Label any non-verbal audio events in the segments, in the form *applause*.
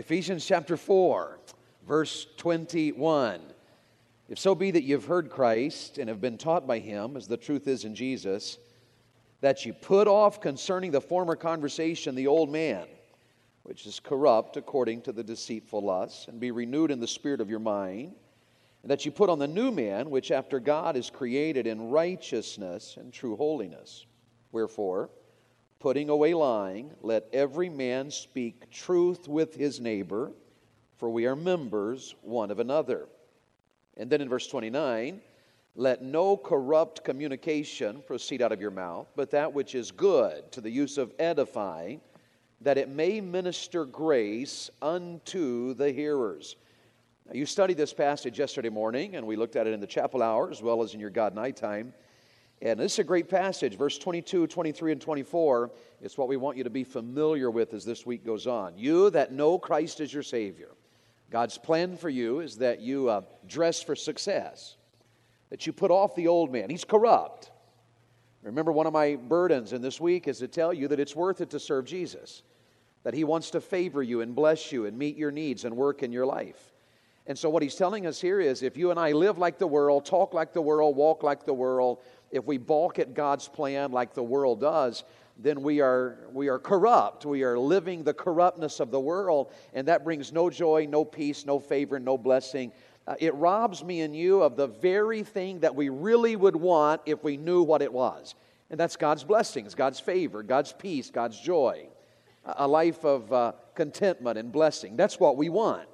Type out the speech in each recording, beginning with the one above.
Ephesians chapter 4, verse 21. If so be that you've heard Christ and have been taught by him, as the truth is in Jesus, that you put off concerning the former conversation the old man, which is corrupt according to the deceitful lusts, and be renewed in the spirit of your mind, and that you put on the new man, which after God is created in righteousness and true holiness. Wherefore, putting away lying, let every man speak truth with his neighbor, for we are members one of another. And then in verse 29, let no corrupt communication proceed out of your mouth, but that which is good to the use of edifying, that it may minister grace unto the hearers. Now, you studied this passage yesterday morning, and we looked at it in the chapel hour as well as in your God night time. And this is a great passage. Verse 22, 23, and 24 It's what we want you to be familiar with as this week goes on. You that know Christ as your Savior God's plan for you is that you uh, dress for success, that you put off the old man. He's corrupt. Remember, one of my burdens in this week is to tell you that it's worth it to serve Jesus, that He wants to favor you and bless you and meet your needs and work in your life. And so, what He's telling us here is if you and I live like the world, talk like the world, walk like the world, if we balk at God's plan like the world does, then we are, we are corrupt. We are living the corruptness of the world, and that brings no joy, no peace, no favor, no blessing. Uh, it robs me and you of the very thing that we really would want if we knew what it was. And that's God's blessings, God's favor, God's peace, God's joy, a life of uh, contentment and blessing. That's what we want.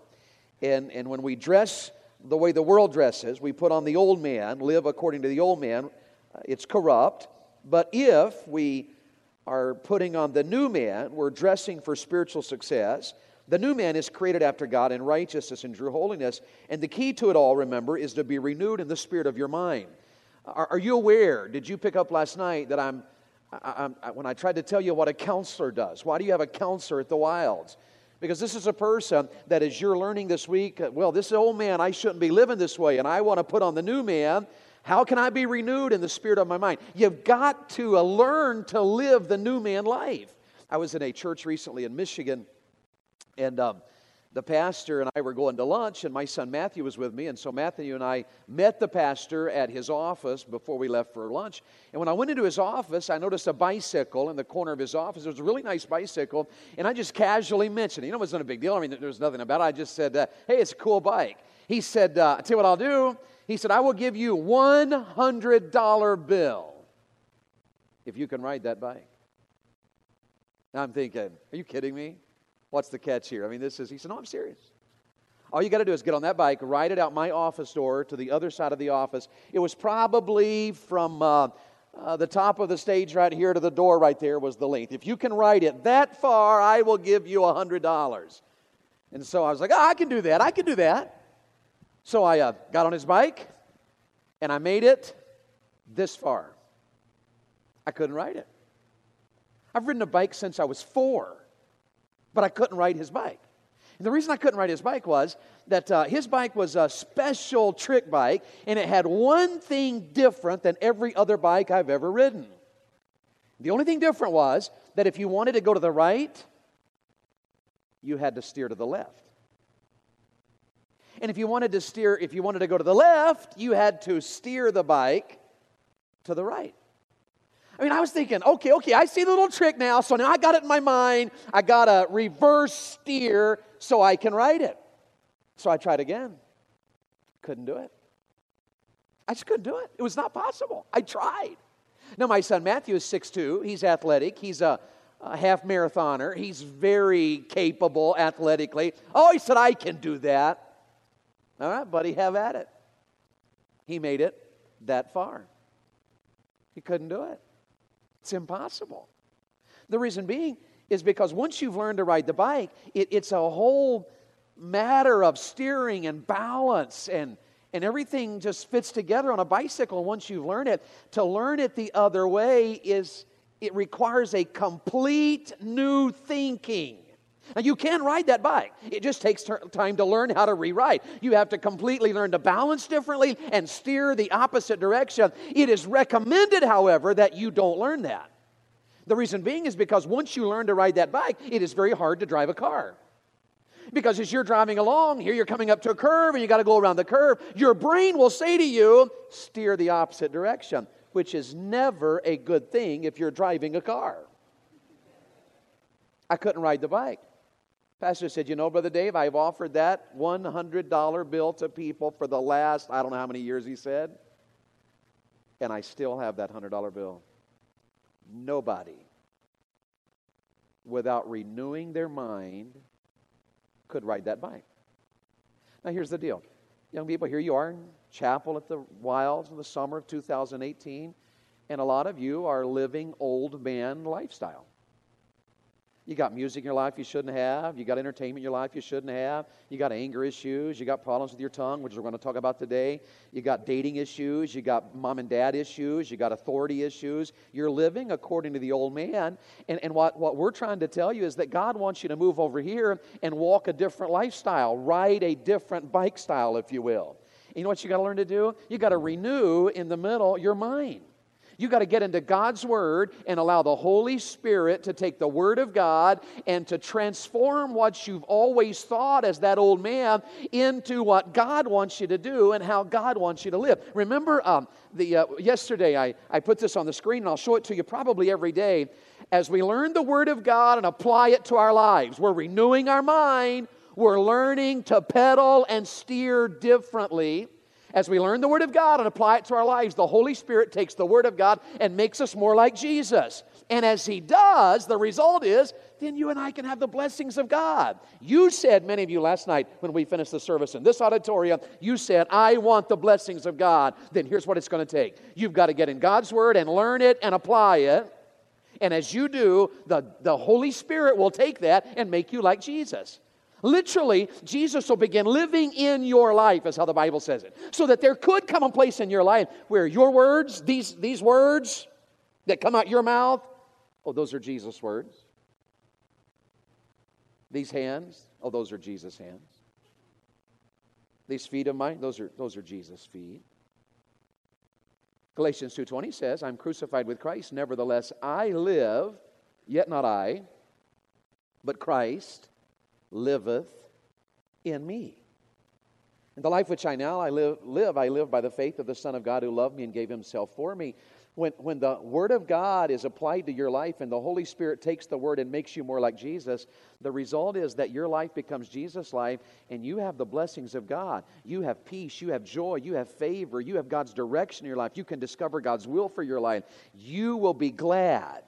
And, and when we dress the way the world dresses, we put on the old man, live according to the old man, it's corrupt. But if we are putting on the new man, we're dressing for spiritual success. The new man is created after God in righteousness and true holiness. And the key to it all, remember, is to be renewed in the spirit of your mind. Are, are you aware? Did you pick up last night that I'm, I, I, when I tried to tell you what a counselor does? Why do you have a counselor at the Wilds? Because this is a person that, as you're learning this week, uh, well, this old man, I shouldn't be living this way, and I want to put on the new man. How can I be renewed in the spirit of my mind? You've got to uh, learn to live the new man life. I was in a church recently in Michigan, and um, the pastor and I were going to lunch, and my son Matthew was with me. And so Matthew and I met the pastor at his office before we left for lunch. And when I went into his office, I noticed a bicycle in the corner of his office. It was a really nice bicycle, and I just casually mentioned it. You know, it wasn't a big deal. I mean, there was nothing about it. I just said, uh, hey, it's a cool bike. He said, uh, I tell you what I'll do. He said, I will give you $100 bill if you can ride that bike. Now I'm thinking, are you kidding me? What's the catch here? I mean, this is, he said, no, I'm serious. All you got to do is get on that bike, ride it out my office door to the other side of the office. It was probably from uh, uh, the top of the stage right here to the door right there was the length. If you can ride it that far, I will give you a $100. And so I was like, oh, I can do that. I can do that. So I uh, got on his bike and I made it this far. I couldn't ride it. I've ridden a bike since I was four, but I couldn't ride his bike. And the reason I couldn't ride his bike was that uh, his bike was a special trick bike, and it had one thing different than every other bike I've ever ridden. The only thing different was that if you wanted to go to the right, you had to steer to the left. And if you wanted to steer, if you wanted to go to the left, you had to steer the bike to the right. I mean, I was thinking, okay, okay, I see the little trick now, so now I got it in my mind. I got to reverse steer so I can ride it. So I tried again. Couldn't do it. I just couldn't do it. It was not possible. I tried. Now, my son Matthew is 6'2. He's athletic. He's a, a half marathoner. He's very capable athletically. Oh, he said, I can do that. All right, buddy, have at it. He made it that far. He couldn't do it. It's impossible. The reason being is because once you've learned to ride the bike, it, it's a whole matter of steering and balance and and everything just fits together on a bicycle once you've learned it to learn it the other way is it requires a complete new thinking now, you can ride that bike. It just takes time to learn how to rewrite. You have to completely learn to balance differently and steer the opposite direction. It is recommended, however, that you don't learn that. The reason being is because once you learn to ride that bike, it is very hard to drive a car. Because as you're driving along, here you're coming up to a curve and you got to go around the curve, your brain will say to you, steer the opposite direction, which is never a good thing if you're driving a car. I couldn't ride the bike. Pastor said, You know, Brother Dave, I've offered that $100 bill to people for the last, I don't know how many years, he said, and I still have that $100 bill. Nobody, without renewing their mind, could ride that bike. Now, here's the deal. Young people, here you are in chapel at the Wilds in the summer of 2018, and a lot of you are living old man lifestyle. You got music in your life you shouldn't have. You got entertainment in your life you shouldn't have. You got anger issues. You got problems with your tongue, which we're going to talk about today. You got dating issues. You got mom and dad issues. You got authority issues. You're living according to the old man. And, and what, what we're trying to tell you is that God wants you to move over here and walk a different lifestyle, ride a different bike style, if you will. And you know what you got to learn to do? You got to renew in the middle your mind. You got to get into God's Word and allow the Holy Spirit to take the Word of God and to transform what you've always thought as that old man into what God wants you to do and how God wants you to live. Remember, um, the, uh, yesterday I, I put this on the screen and I'll show it to you probably every day. As we learn the Word of God and apply it to our lives, we're renewing our mind, we're learning to pedal and steer differently. As we learn the Word of God and apply it to our lives, the Holy Spirit takes the Word of God and makes us more like Jesus. And as He does, the result is then you and I can have the blessings of God. You said, many of you last night when we finished the service in this auditorium, you said, I want the blessings of God. Then here's what it's going to take you've got to get in God's Word and learn it and apply it. And as you do, the, the Holy Spirit will take that and make you like Jesus. Literally, Jesus will begin living in your life, is how the Bible says it. So that there could come a place in your life where your words, these, these words that come out your mouth, oh, those are Jesus' words. These hands, oh, those are Jesus' hands. These feet of mine, those are, those are Jesus' feet. Galatians 2:20 says, "I'm crucified with Christ, nevertheless I live, yet not I, but Christ liveth in me. And the life which I now I live, live, I live by the faith of the Son of God who loved me and gave himself for me. When, when the Word of God is applied to your life and the Holy Spirit takes the Word and makes you more like Jesus, the result is that your life becomes Jesus' life and you have the blessings of God. You have peace, you have joy, you have favor, you have God's direction in your life. You can discover God's will for your life. You will be glad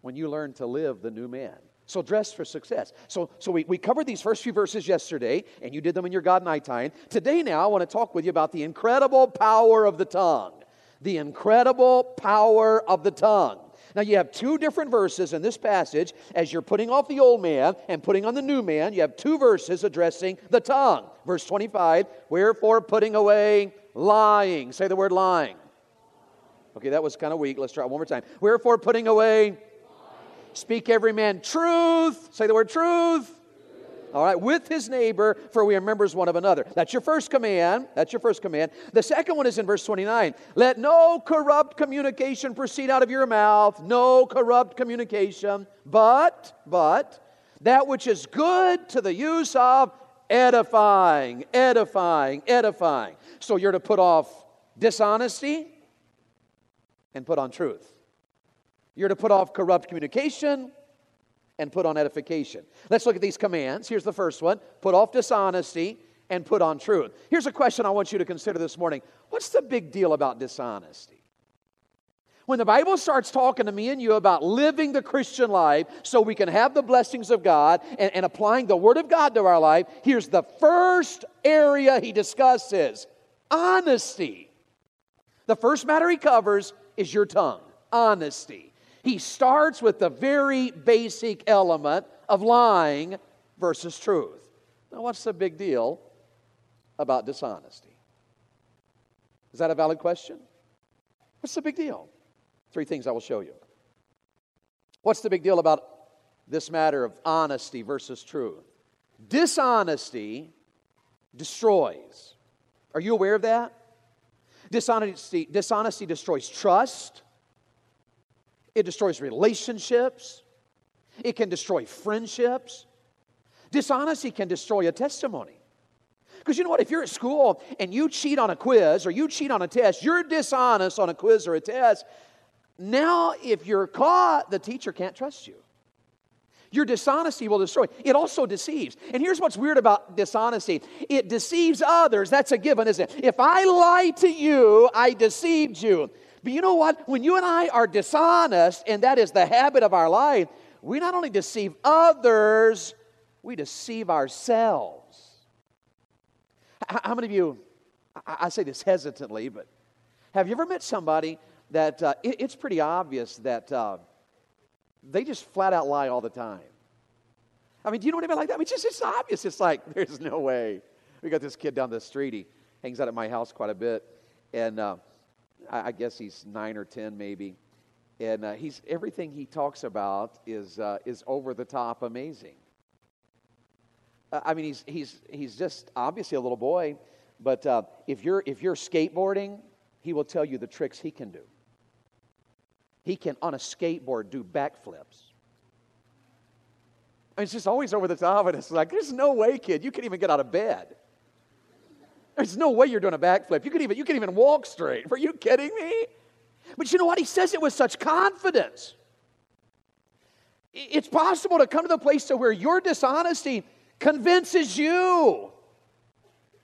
when you learn to live the new man. So dress for success. So, so we, we covered these first few verses yesterday, and you did them in your God night time. Today, now, I want to talk with you about the incredible power of the tongue. The incredible power of the tongue. Now, you have two different verses in this passage. As you're putting off the old man and putting on the new man, you have two verses addressing the tongue. Verse 25, wherefore putting away lying. Say the word lying. Okay, that was kind of weak. Let's try it one more time. Wherefore putting away Speak every man truth. Say the word truth. All right, with his neighbor, for we are members one of another. That's your first command. That's your first command. The second one is in verse 29. Let no corrupt communication proceed out of your mouth, no corrupt communication, but, but, that which is good to the use of edifying, edifying, edifying. So you're to put off dishonesty and put on truth. You're to put off corrupt communication and put on edification. Let's look at these commands. Here's the first one put off dishonesty and put on truth. Here's a question I want you to consider this morning What's the big deal about dishonesty? When the Bible starts talking to me and you about living the Christian life so we can have the blessings of God and, and applying the Word of God to our life, here's the first area he discusses honesty. The first matter he covers is your tongue honesty. He starts with the very basic element of lying versus truth. Now, what's the big deal about dishonesty? Is that a valid question? What's the big deal? Three things I will show you. What's the big deal about this matter of honesty versus truth? Dishonesty destroys. Are you aware of that? Dishonesty, dishonesty destroys trust. It destroys relationships. It can destroy friendships. Dishonesty can destroy a testimony. Because you know what? If you're at school and you cheat on a quiz or you cheat on a test, you're dishonest on a quiz or a test. Now, if you're caught, the teacher can't trust you. Your dishonesty will destroy. It also deceives. And here's what's weird about dishonesty it deceives others. That's a given, isn't it? If I lie to you, I deceived you. But you know what? When you and I are dishonest, and that is the habit of our life, we not only deceive others, we deceive ourselves. How many of you, I say this hesitantly, but have you ever met somebody that uh, it, it's pretty obvious that uh, they just flat out lie all the time? I mean, do you know anybody like that? I mean, it's just it's obvious. It's like, *laughs* there's no way. We got this kid down the street. He hangs out at my house quite a bit. And uh, I, I, guess he's nine or 10 maybe. And uh, he's, everything he talks about is, uh, is over the top amazing. Uh, I mean, he's, he's, he's just obviously a little boy, but uh, if, you're, if you're skateboarding, he will tell you the tricks he can do. He can, on a skateboard, do backflips. it's just always over the top, and it's like, there's no way, kid, you can even get out of bed. There's no way you're doing a backflip. You can even, you can even walk straight. Are you kidding me? But you know what? He says it with such confidence. It's possible to come to the place to where your dishonesty convinces you.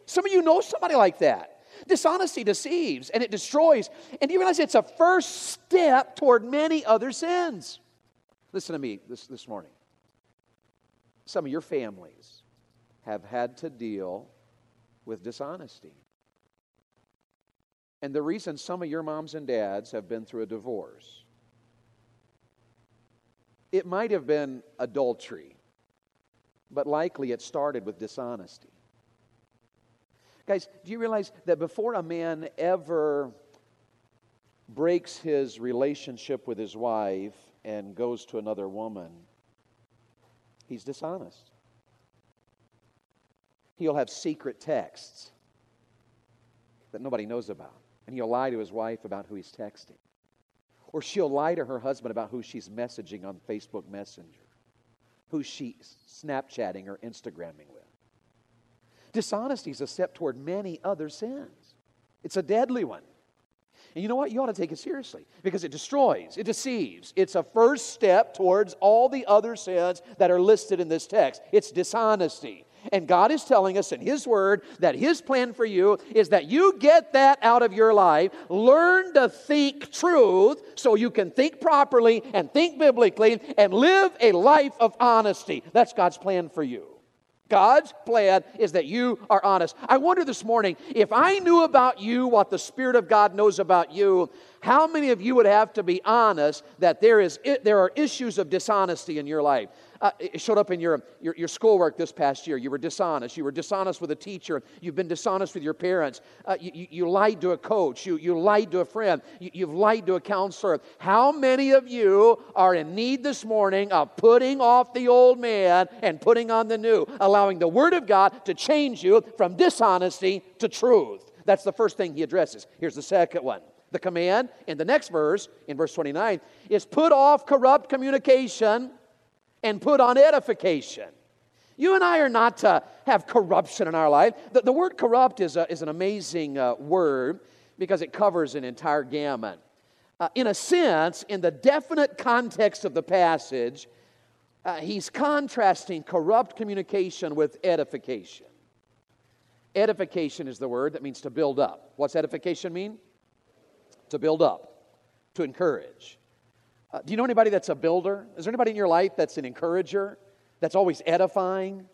Some of you know somebody like that. Dishonesty deceives and it destroys. And do you realize it's a first step toward many other sins? Listen to me this, this morning. Some of your families have had to deal with dishonesty. And the reason some of your moms and dads have been through a divorce, it might have been adultery but likely it started with dishonesty. Guys, do you realize that before a man ever breaks his relationship with his wife and goes to another woman, he's dishonest? He'll have secret texts that nobody knows about, and he'll lie to his wife about who he's texting. Or she'll lie to her husband about who she's messaging on Facebook Messenger who she's Snapchatting or Instagramming with. Dishonesty is a step toward many other sins. It's a deadly one. And you know what? You ought to take it seriously because it destroys, it deceives. It's a first step towards all the other sins that are listed in this text. It's dishonesty. And God is telling us in His Word that His plan for you is that you get that out of your life. Learn to think truth so you can think properly and think biblically and live a life of honesty. That's God's plan for you. God's plan is that you are honest. I wonder this morning if I knew about you what the Spirit of God knows about you, how many of you would have to be honest that there, is, there are issues of dishonesty in your life? Uh, it showed up in your, your, your, schoolwork this past year. You were dishonest. You were dishonest with a teacher. You've been dishonest with your parents. Uh, you, you, lied to a coach. You, you lied to a friend. You, you've lied to a counselor. How many of you are in need this morning of putting off the old man and putting on the new, allowing the Word of God to change you from dishonesty to truth? That's the first thing he addresses. Here's the second one. The command in the next verse, in verse 29, is put off corrupt communication and put on edification. You and I are not to have corruption in our life. The, the word corrupt is, a, is an amazing uh, word because it covers an entire gamut. Uh, in a sense, in the definite context of the passage, uh, he's contrasting corrupt communication with edification. Edification is the word that means to build up. What's edification mean? To build up, to encourage. Uh, do you know anybody that's a builder? Is there anybody in your life that's an encourager, that's always edifying?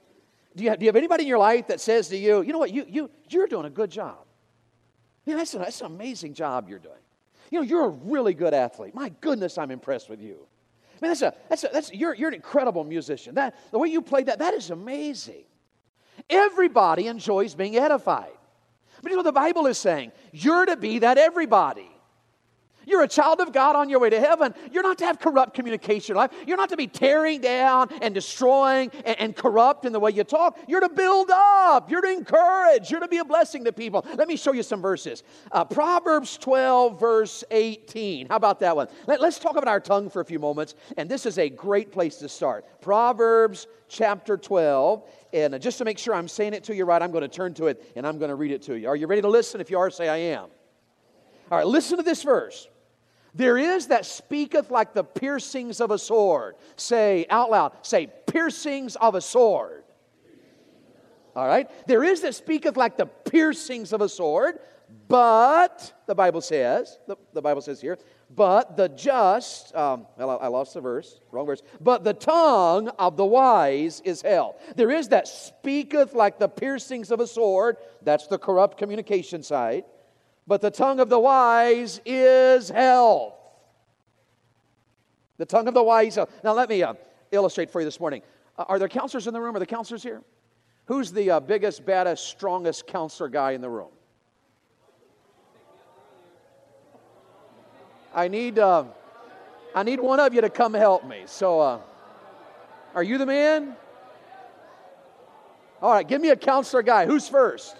Do you have, do you have anybody in your life that says to you, you know what, you, you, you're doing a good job? Man, that's, a, that's an amazing job you're doing. You know, you're a really good athlete. My goodness, I'm impressed with you. Man, that's a, that's a, that's, you're, you're an incredible musician. That, the way you played that, that is amazing. Everybody enjoys being edified. But you know what the Bible is saying? You're to be that everybody. You're a child of God on your way to heaven. You're not to have corrupt communication life. You're not to be tearing down and destroying and, and, corrupt in the way you talk. You're to build up. You're to encourage. You're to be a blessing to people. Let me show you some verses. Uh, Proverbs 12, verse 18. How about that one? Let, let's talk about our tongue for a few moments. And this is a great place to start. Proverbs chapter 12. And just to make sure I'm saying it to you right, I'm going to turn to it and I'm going to read it to you. Are you ready to listen? If you are, say, I am. All right, listen to this verse. There is that speaketh like the piercings of a sword. Say out loud, say, piercings of a sword. All right? There is that speaketh like the piercings of a sword, but, the Bible says, the, the Bible says here, but the just, um, well, I lost the verse, wrong verse, but the tongue of the wise is hell. There is that speaketh like the piercings of a sword. That's the corrupt communication side but the tongue of the wise is health. The tongue of the wise. Now, let me uh, illustrate for you this morning. Uh, are there counselors in the room? Are the counselors here? Who's the uh, biggest, baddest, strongest counselor guy in the room? I need, uh, I need one of you to come help me. So, uh, are you the man? All right, give me a counselor guy. Who's first?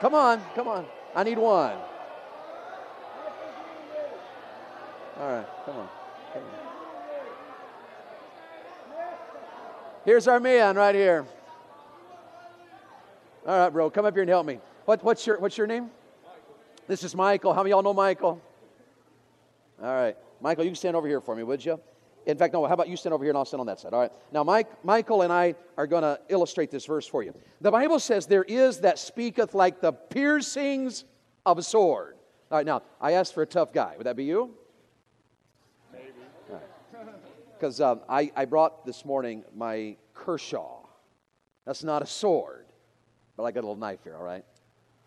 Come on, come on. I need one. All right, come on. Come on. Here's our man right here. All right, bro, come up here and help me. What, what's, your, what's your name? This is Michael. How many of y'all know Michael? All right. Michael, you can stand over here for me, would you? In fact, no, how about you stand over here and I'll stand on that side? All right. Now, Mike, Michael and I are going to illustrate this verse for you. The Bible says, There is that speaketh like the piercings of a sword. All right, now, I asked for a tough guy. Would that be you? Maybe. Because right. *laughs* um, I, I brought this morning my Kershaw. That's not a sword, but I got a little knife here, all right?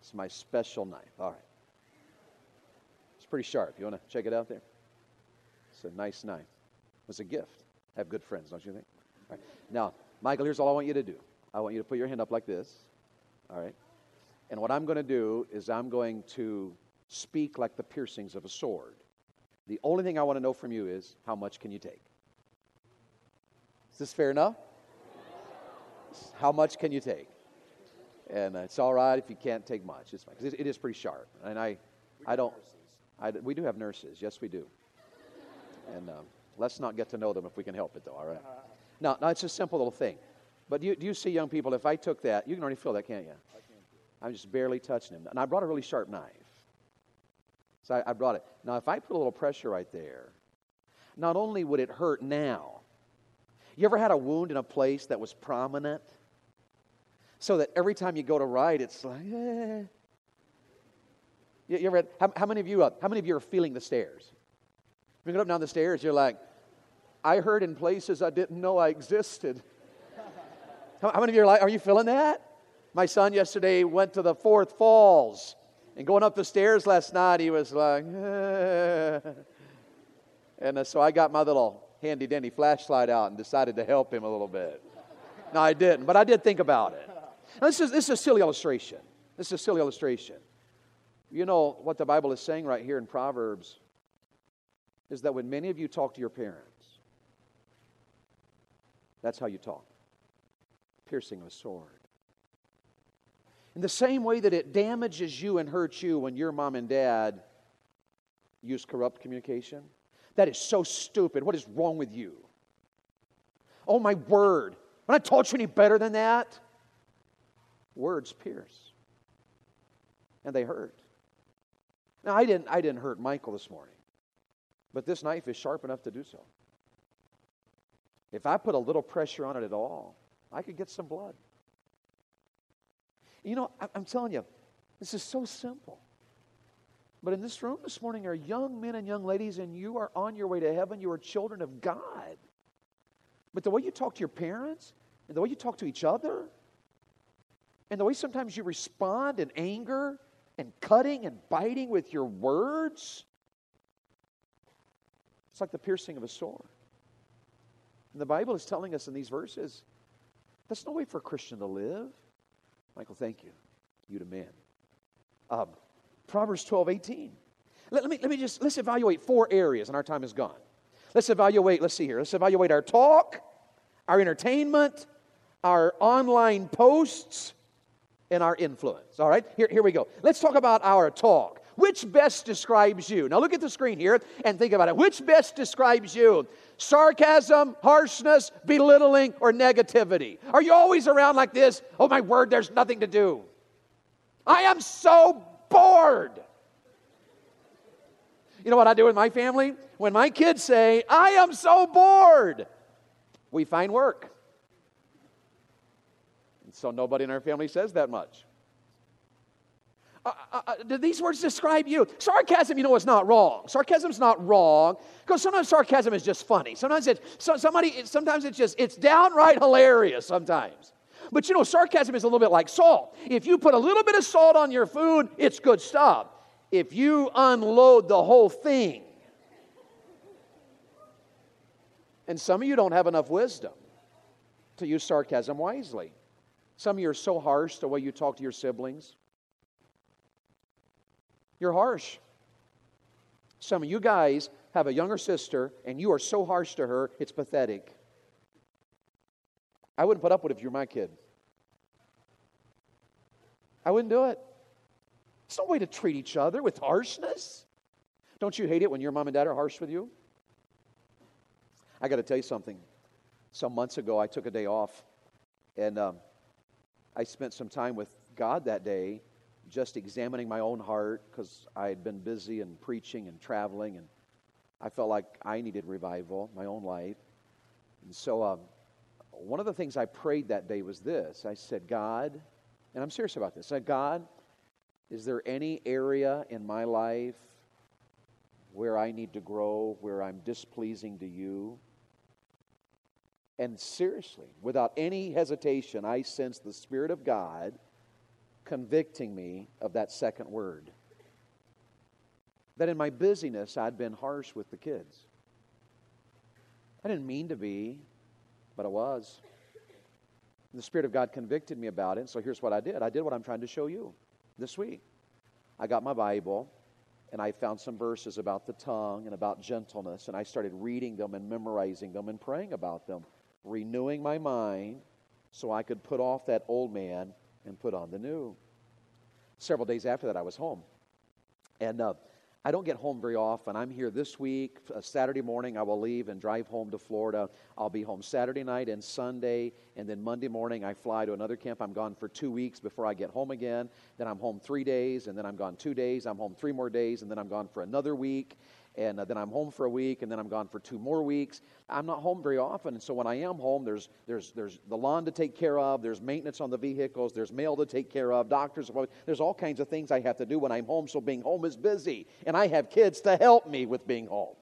It's my special knife. All right. It's pretty sharp. You want to check it out there? It's a nice knife. It's a gift. Have good friends, don't you think? Now, Michael, here's all I want you to do. I want you to put your hand up like this. All right. And what I'm going to do is I'm going to speak like the piercings of a sword. The only thing I want to know from you is how much can you take? Is this fair enough? How much can you take? And it's all right if you can't take much. It's fine it is pretty sharp. And I, I don't. I, we do have nurses. Yes, we do. And um, Let's not get to know them if we can help it, though, all right? Now, now it's a simple little thing. But do you, do you see young people, if I took that, you can already feel that, can't you? I can. I'm just barely touching him. And I brought a really sharp knife. So I, I brought it. Now, if I put a little pressure right there, not only would it hurt now, you ever had a wound in a place that was prominent? So that every time you go to write, it's like, eh. You, you ever had, how, how, many of you, uh, how many of you are feeling the stairs? You go up down the stairs, you're like, I heard in places I didn't know I existed. *laughs* How, many of you are like, are you feeling that? My son yesterday went to the Fourth Falls, and going up the stairs last night, he was like, *laughs* and uh, so I got my little handy dandy flashlight out and decided to help him a little bit. No, I didn't, but I did think about it. Now, this is this is a silly illustration. This is a silly illustration. You know what the Bible is saying right here in Proverbs is that when many of you talk to your parents, that's how you talk piercing of a sword. In the same way that it damages you and hurts you when your mom and dad use corrupt communication, that is so stupid. What is wrong with you? Oh, my word. When I taught you any better than that, words pierce. And they hurt. Now, I didn't, I didn't hurt Michael this morning. But this knife is sharp enough to do so. If I put a little pressure on it at all, I could get some blood. You know, I'm telling you, this is so simple. But in this room this morning are young men and young ladies, and you are on your way to heaven. You are children of God. But the way you talk to your parents, and the way you talk to each other, and the way sometimes you respond in anger and cutting and biting with your words, it's like the piercing of a sword. And the Bible is telling us in these verses that's no way for a Christian to live. Michael, thank you. You to men. Um, Proverbs 12, 18. let, let me, let me just, let's evaluate four areas, and our time is gone. Let's evaluate, let's see here, let's evaluate our talk, our entertainment, our online posts, and our influence. All right, here, here we go. Let's talk about our talk. Which best describes you? Now look at the screen here and think about it. Which best describes you? Sarcasm, harshness, belittling, or negativity? Are you always around like this? Oh my word, there's nothing to do. I am so bored. You know what I do with my family? When my kids say, I am so bored, we find work. And so nobody in our family says that much. Uh, uh, uh, do these words describe you? Sarcasm, you know, is not wrong. Sarcasm's not wrong because sometimes sarcasm is just funny. Sometimes it's so, somebody. Sometimes it's just it's downright hilarious. Sometimes, but you know, sarcasm is a little bit like salt. If you put a little bit of salt on your food, it's good stuff. If you unload the whole thing, and some of you don't have enough wisdom to use sarcasm wisely. Some of you are so harsh the way you talk to your siblings. You're harsh. Some of you guys have a younger sister and you are so harsh to her, it's pathetic. I wouldn't put up with it if you're my kid. I wouldn't do it. It's no way to treat each other with harshness. Don't you hate it when your mom and dad are harsh with you? I got to tell you something. Some months ago, I took a day off and um, I spent some time with God that day just examining my own heart because I had been busy and preaching and traveling, and I felt like I needed revival, my own life. And so, um, one of the things I prayed that day was this I said, God, and I'm serious about this, I said, God, is there any area in my life where I need to grow, where I'm displeasing to you? And seriously, without any hesitation, I sensed the Spirit of God convicting me of that second word. That in my busyness, I'd been harsh with the kids. I didn't mean to be, but I was. The Spirit of God convicted me about it. So here's what I did I did what I'm trying to show you this week. I got my Bible and I found some verses about the tongue and about gentleness, and I started reading them and memorizing them and praying about them, renewing my mind so I could put off that old man and put on the new. Several days after that, I was home. And uh, I don't get home very often. I'm here this week. Uh, Saturday morning, I will leave and drive home to Florida. I'll be home Saturday night and Sunday. And then Monday morning, I fly to another camp. I'm gone for two weeks before I get home again. Then I'm home three days. And then I'm gone two days. I'm home three more days. And then I'm gone for another week and uh, then I'm home for a week, and then I'm gone for two more weeks. I'm not home very often, and so when I am home, there's, there's, there's the lawn to take care of, there's maintenance on the vehicles, there's mail to take care of, doctors, there's all kinds of things I have to do when I'm home, so being home is busy, and I have kids to help me with being home.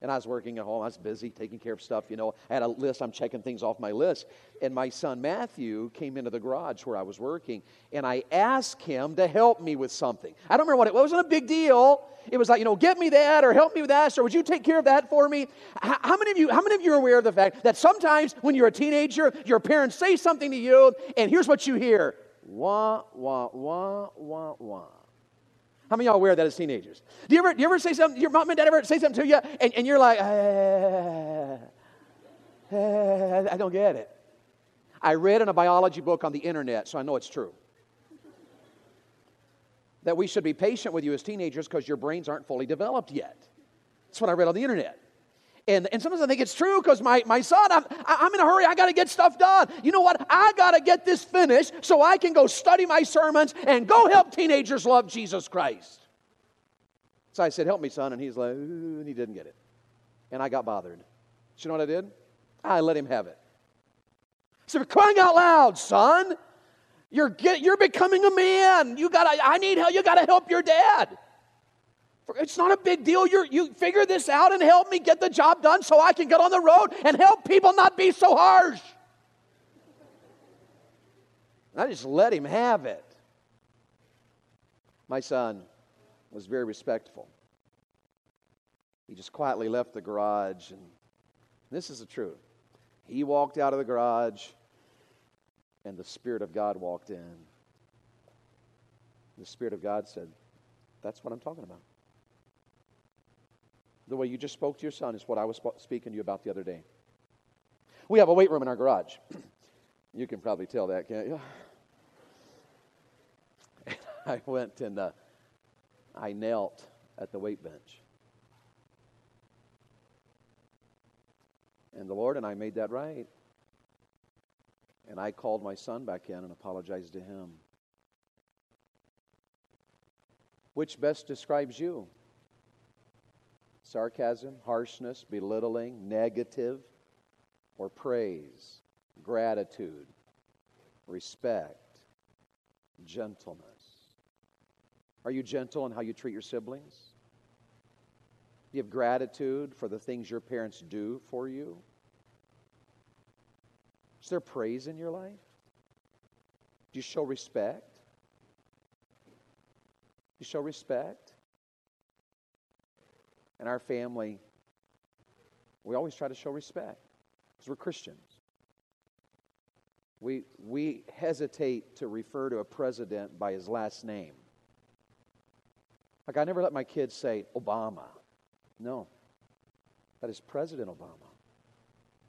And I was working at home. I was busy taking care of stuff. You know, I had a list. I'm checking things off my list. And my son Matthew came into the garage where I was working, and I asked him to help me with something. I don't remember what it was. It wasn't a big deal. It was like, you know, get me that or help me with that, or would you take care of that for me? How many of you, how many of you are aware of the fact that sometimes when you're a teenager, your parents say something to you, and here's what you hear. Wah, wah, wah, wah, wah. How many of y'all of that as teenagers? Do you ever, do you ever say something, your mom and dad ever say something to you, and, and you're like, ah, ah, I don't get it. I read in a biology book on the internet, so I know it's true. that we should be patient with you as teenagers because your brains aren't fully developed yet. That's what I read on the internet. And, and sometimes I think it's true because my, my son, I'm, I'm in a hurry. I got to get stuff done. You know what? I got to get this finished so I can go study my sermons and go help teenagers love Jesus Christ. So I said, Help me, son. And he's like, and he didn't get it. And I got bothered. So you know what I did? I let him have it. So crying out loud, son, you're, get, you're becoming a man. You gotta, I need help. You got to help your dad. It's not a big deal. you you figure this out and help me get the job done so I can get on the road and help people not be so harsh. And I just let him have it. My son was very respectful. He just quietly left the garage, and this is the truth. He walked out of the garage, and the Spirit of God walked in. The Spirit of God said, That's what I'm talking about. The way you just spoke to your son is what I was speaking to you about the other day. We have a weight room in our garage. *clears throat* you can probably tell that, can't you? *laughs* I went and uh, I knelt at the weight bench. And the Lord and I made that right. And I called my son back in and apologized to him. Which best describes you? Sarcasm, harshness, belittling, negative, or praise, gratitude, respect, gentleness? Are you gentle in how you treat your siblings? Do you have gratitude for the things your parents do for you? Is there praise in your life? Do you show respect? You show respect? In our family, we always try to show respect because we're Christians. We, we hesitate to refer to a president by his last name. Like, I never let my kids say Obama. No, that is President Obama.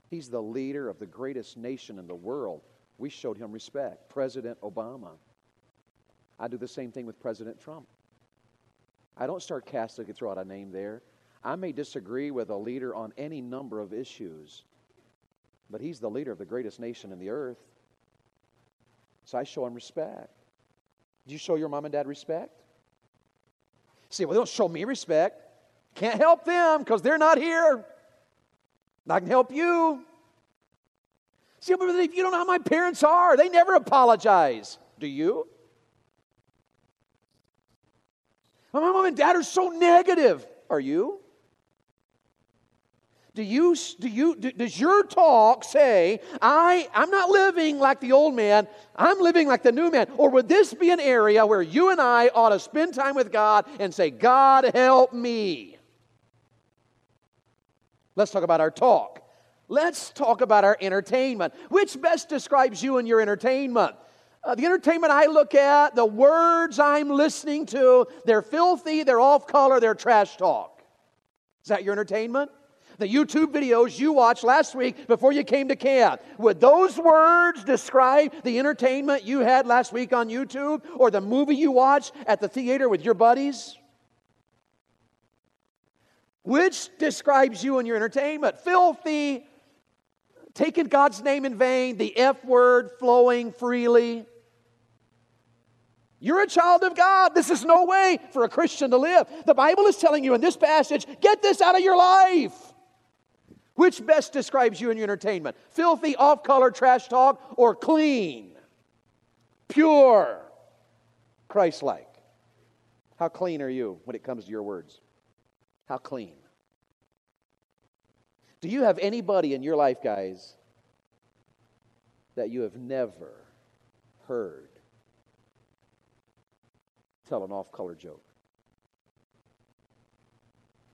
He's the leader of the greatest nation in the world. We showed him respect. President Obama. I do the same thing with President Trump. I don't start casting sarcastically throw out a name there. I may disagree with a leader on any number of issues, but he's the leader of the greatest nation in the earth. So I show him respect. Do you show your mom and dad respect? See, well, they don't show me respect. Can't help them because they're not here. I can help you. See, if you don't know how my parents are, they never apologize. Do you? My mom and dad are so negative. Are you? Do you, do you do, does your talk say, I, I'm not living like the old man, I'm living like the new man? Or would this be an area where you and I ought to spend time with God and say, God, help me? Let's talk about our talk. Let's talk about our entertainment. Which best describes you and your entertainment? Uh, the entertainment I look at, the words I'm listening to, they're filthy, they're off color, they're trash talk. Is that your entertainment? The YouTube videos you watched last week before you came to camp, would those words describe the entertainment you had last week on YouTube or the movie you watched at the theater with your buddies? Which describes you and your entertainment? Filthy, taking God's name in vain, the F word flowing freely. You're a child of God. This is no way for a Christian to live. The Bible is telling you in this passage get this out of your life. Which best describes you and your entertainment? Filthy, off color trash talk or clean, pure, Christ like? How clean are you when it comes to your words? How clean? Do you have anybody in your life, guys, that you have never heard tell an off color joke?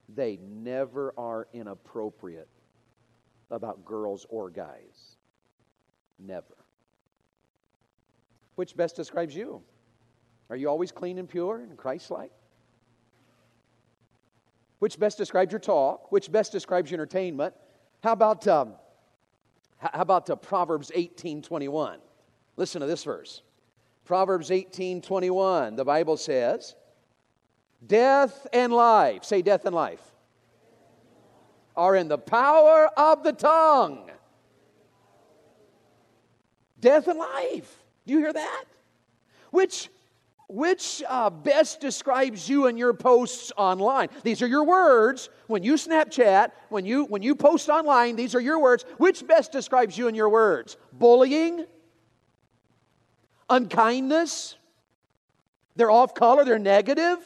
They never are inappropriate about girls or guys. Never. Which best describes you? Are you always clean and pure and Christ like? Which best describes your talk? Which best describes your entertainment? How about, um, how about uh, Proverbs 18 21? Listen to this verse. Proverbs 18 21, the Bible says, Death and life, say death and life, are in the power of the tongue. Death and life. Do you hear that? Which which uh, best describes you and your posts online? These are your words. When you Snapchat, when you, when you post online, these are your words. Which best describes you and your words? Bullying? Unkindness? They're off color, they're negative?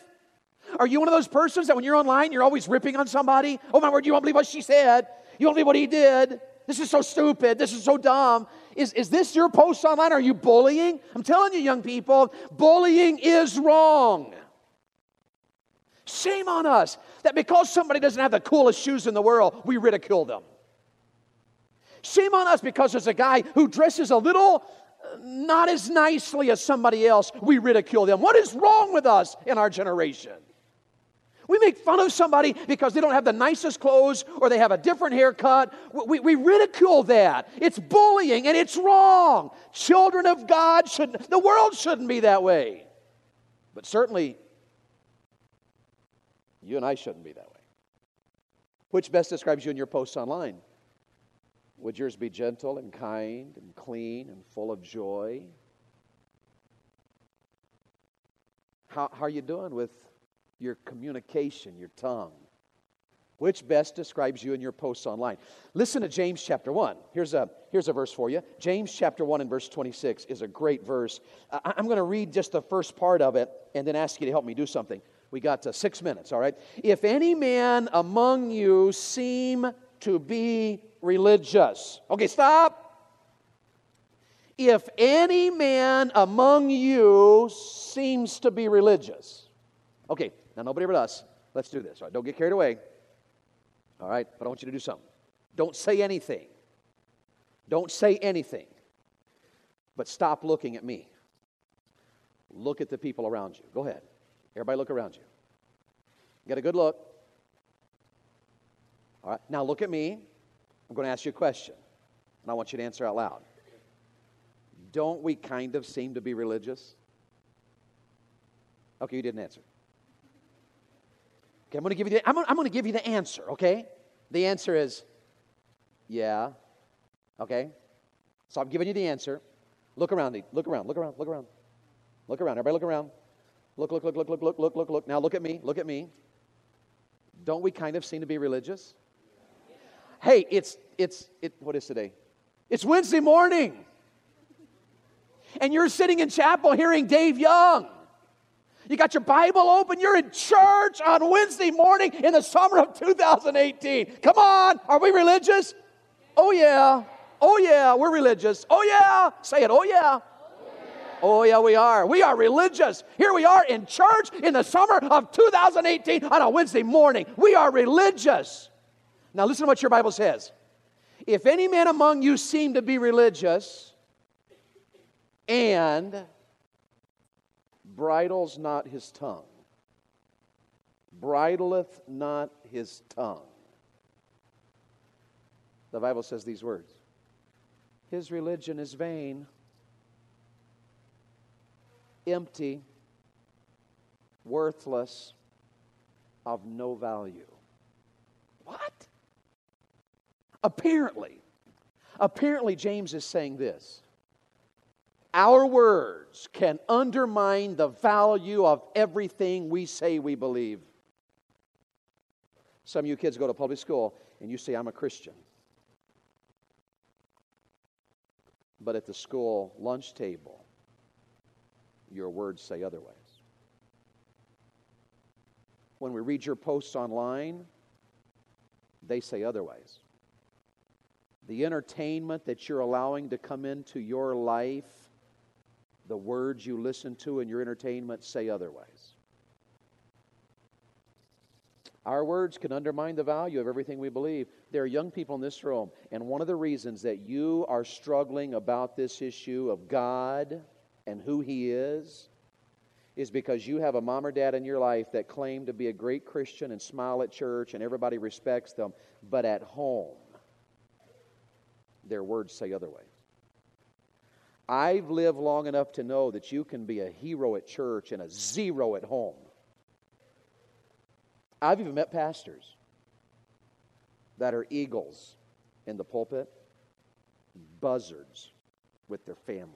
Are you one of those persons that when you're online, you're always ripping on somebody? Oh my word, you won't believe what she said. You won't believe what he did. This is so stupid. This is so dumb. Is, is this your post online? Are you bullying? I'm telling you, young people, bullying is wrong. Shame on us that because somebody doesn't have the coolest shoes in the world, we ridicule them. Shame on us because there's a guy who dresses a little not as nicely as somebody else, we ridicule them. What is wrong with us in our generation? We make fun of somebody because they don't have the nicest clothes or they have a different haircut. We, we ridicule that. It's bullying and it's wrong. Children of God shouldn't, the world shouldn't be that way. But certainly, you and I shouldn't be that way. Which best describes you in your posts online? Would yours be gentle and kind and clean and full of joy? How, how are you doing with your communication, your tongue? Which best describes you in your posts online? Listen to James chapter 1. Here's a, here's a verse for you. James chapter 1 and verse 26 is a great verse. I, I'm going to read just the first part of it and then ask you to help me do something. We got uh, six minutes, all right? If any man among you seem to be religious. Okay, stop. If any man among you seems to be religious. Okay, now nobody but us. Let's do this. All right, don't get carried away. All right, but I want you to do something. Don't say anything. Don't say anything. But stop looking at me. Look at the people around you. Go ahead. Everybody look around you. Get a good look. All right, now look at me. I'm going to ask you a question, and I want you to answer out loud. Don't we kind of seem to be religious? Okay, you didn't answer. Okay, I'm going to give you the, I'm going, I'm going to give you the answer, okay? The answer is yeah. Okay? So I'm giving you the answer. Look around, look around, look around, look around. Look around. Everybody look around. Look, look, look, look, look, look, look, look, look. Now look at me. Look at me. Don't we kind of seem to be religious? Hey, it's it's it what is today? It's Wednesday morning. And you're sitting in chapel hearing Dave Young. You got your Bible open. You're in church on Wednesday morning in the summer of 2018. Come on. Are we religious? Oh, yeah. Oh, yeah. We're religious. Oh, yeah. Say it. Oh, yeah. Oh, yeah, we are. We are religious. Here we are in church in the summer of 2018 on a Wednesday morning. We are religious. Now, listen to what your Bible says. If any man among you seem to be religious and bridles not his tongue, bridleth not his tongue, the Bible says these words His religion is vain empty, worthless, of no value. What? Apparently, apparently, James is saying this. Our words can undermine the value of everything we say we believe. Some of you kids go to public school and you say, I'm a Christian. But at the school lunch table, your words say otherwise. When we read your posts online, they say otherwise. The entertainment that you're allowing to come into your life, the words you listen to in your entertainment say otherwise. Our words can undermine the value of everything we believe. There are young people in this room, and one of the reasons that you are struggling about this issue of God and who He is is because you have a mom or dad in your life that claim to be a great Christian and smile at church and everybody respects them, but at home, their words say otherwise. I've lived long enough to know that you can be a hero at church and a zero at home. I've even met pastors that are eagles in the pulpit, buzzards with their family.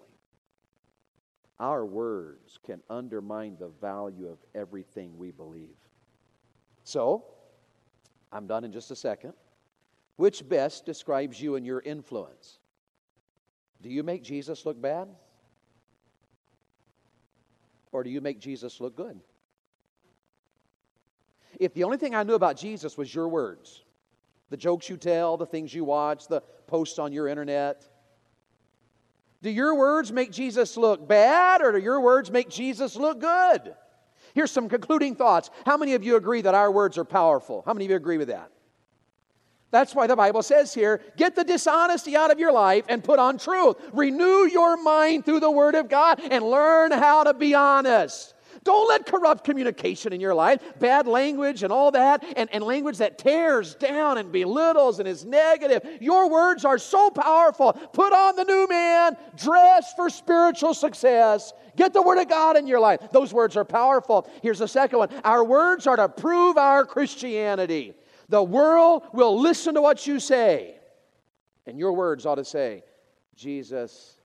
Our words can undermine the value of everything we believe. So, I'm done in just a second. Which best describes you and your influence? Do you make Jesus look bad? Or do you make Jesus look good? If the only thing I knew about Jesus was your words, the jokes you tell, the things you watch, the posts on your internet, do your words make Jesus look bad or do your words make Jesus look good? Here's some concluding thoughts. How many of you agree that our words are powerful? How many of you agree with that? That's why the Bible says here get the dishonesty out of your life and put on truth. Renew your mind through the Word of God and learn how to be honest. Don't let corrupt communication in your life, bad language and all that, and, and language that tears down and belittles and is negative. Your words are so powerful. Put on the new man, dress for spiritual success. Get the Word of God in your life. Those words are powerful. Here's the second one our words are to prove our Christianity. The world will listen to what you say, and your words ought to say, Jesus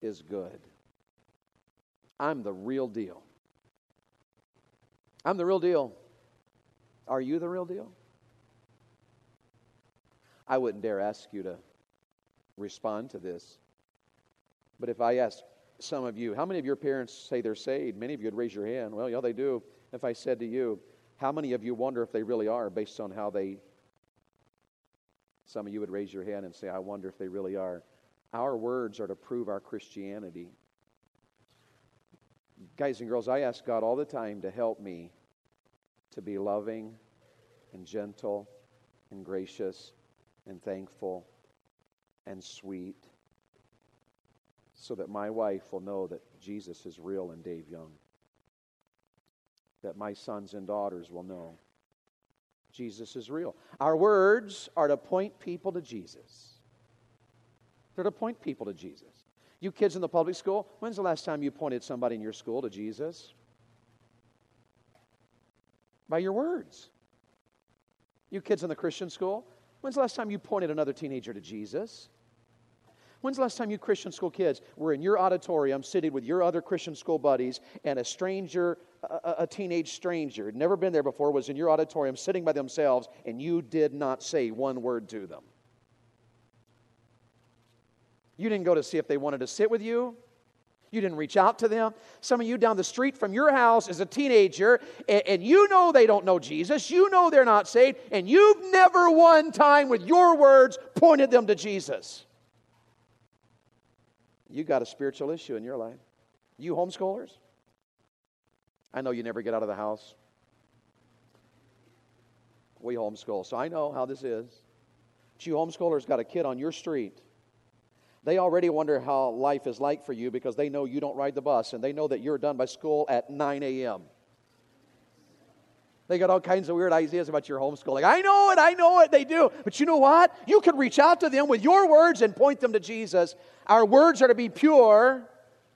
is good. I'm the real deal. I'm the real deal. Are you the real deal? I wouldn't dare ask you to respond to this. But if I ask some of you, how many of your parents say they're saved? Many of you would raise your hand. Well, yeah, they do. If I said to you, how many of you wonder if they really are based on how they. Some of you would raise your hand and say, I wonder if they really are. Our words are to prove our Christianity. Guys and girls, I ask God all the time to help me to be loving and gentle and gracious and thankful and sweet so that my wife will know that Jesus is real in Dave Young. That my sons and daughters will know Jesus is real. Our words are to point people to Jesus. They're to point people to Jesus. You kids in the public school, when's the last time you pointed somebody in your school to Jesus? By your words. You kids in the Christian school, when's the last time you pointed another teenager to Jesus? When's the last time you Christian school kids were in your auditorium sitting with your other Christian school buddies and a stranger, a, a teenage stranger, never been there before, was in your auditorium sitting by themselves and you did not say one word to them? You didn't go to see if they wanted to sit with you. You didn't reach out to them. Some of you down the street from your house as a teenager, and, and, you know they don't know Jesus. You know they're not saved, and you've never one time with your words pointed them to Jesus. You got a spiritual issue in your life. You homeschoolers? I know you never get out of the house. We homeschool, so I know how this is. But you homeschoolers got a kid on your street they already wonder how life is like for you because they know you don't ride the bus and they know that you're done by school at 9 a.m. They got all kinds of weird ideas about your homeschooling. I know it, I know it, they do. But you know what? You can reach out to them with your words and point them to Jesus. Our words are to be pure.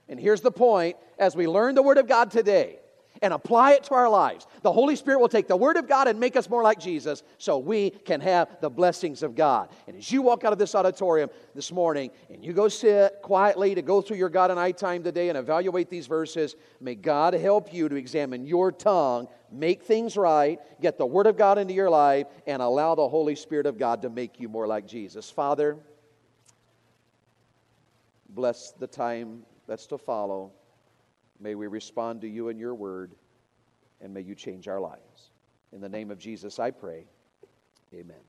And here's the point as we learn the Word of God today, and apply it to our lives. The Holy Spirit will take the Word of God and make us more like Jesus so we can have the blessings of God. And as you walk out of this auditorium this morning and you go sit quietly to go through your God and I time today and evaluate these verses, may God help you to examine your tongue, make things right, get the Word of God into your life, and allow the Holy Spirit of God to make you more like Jesus. Father, bless the time that's to follow. May we respond to you and your word, and may you change our lives. In the name of Jesus, I pray. Amen.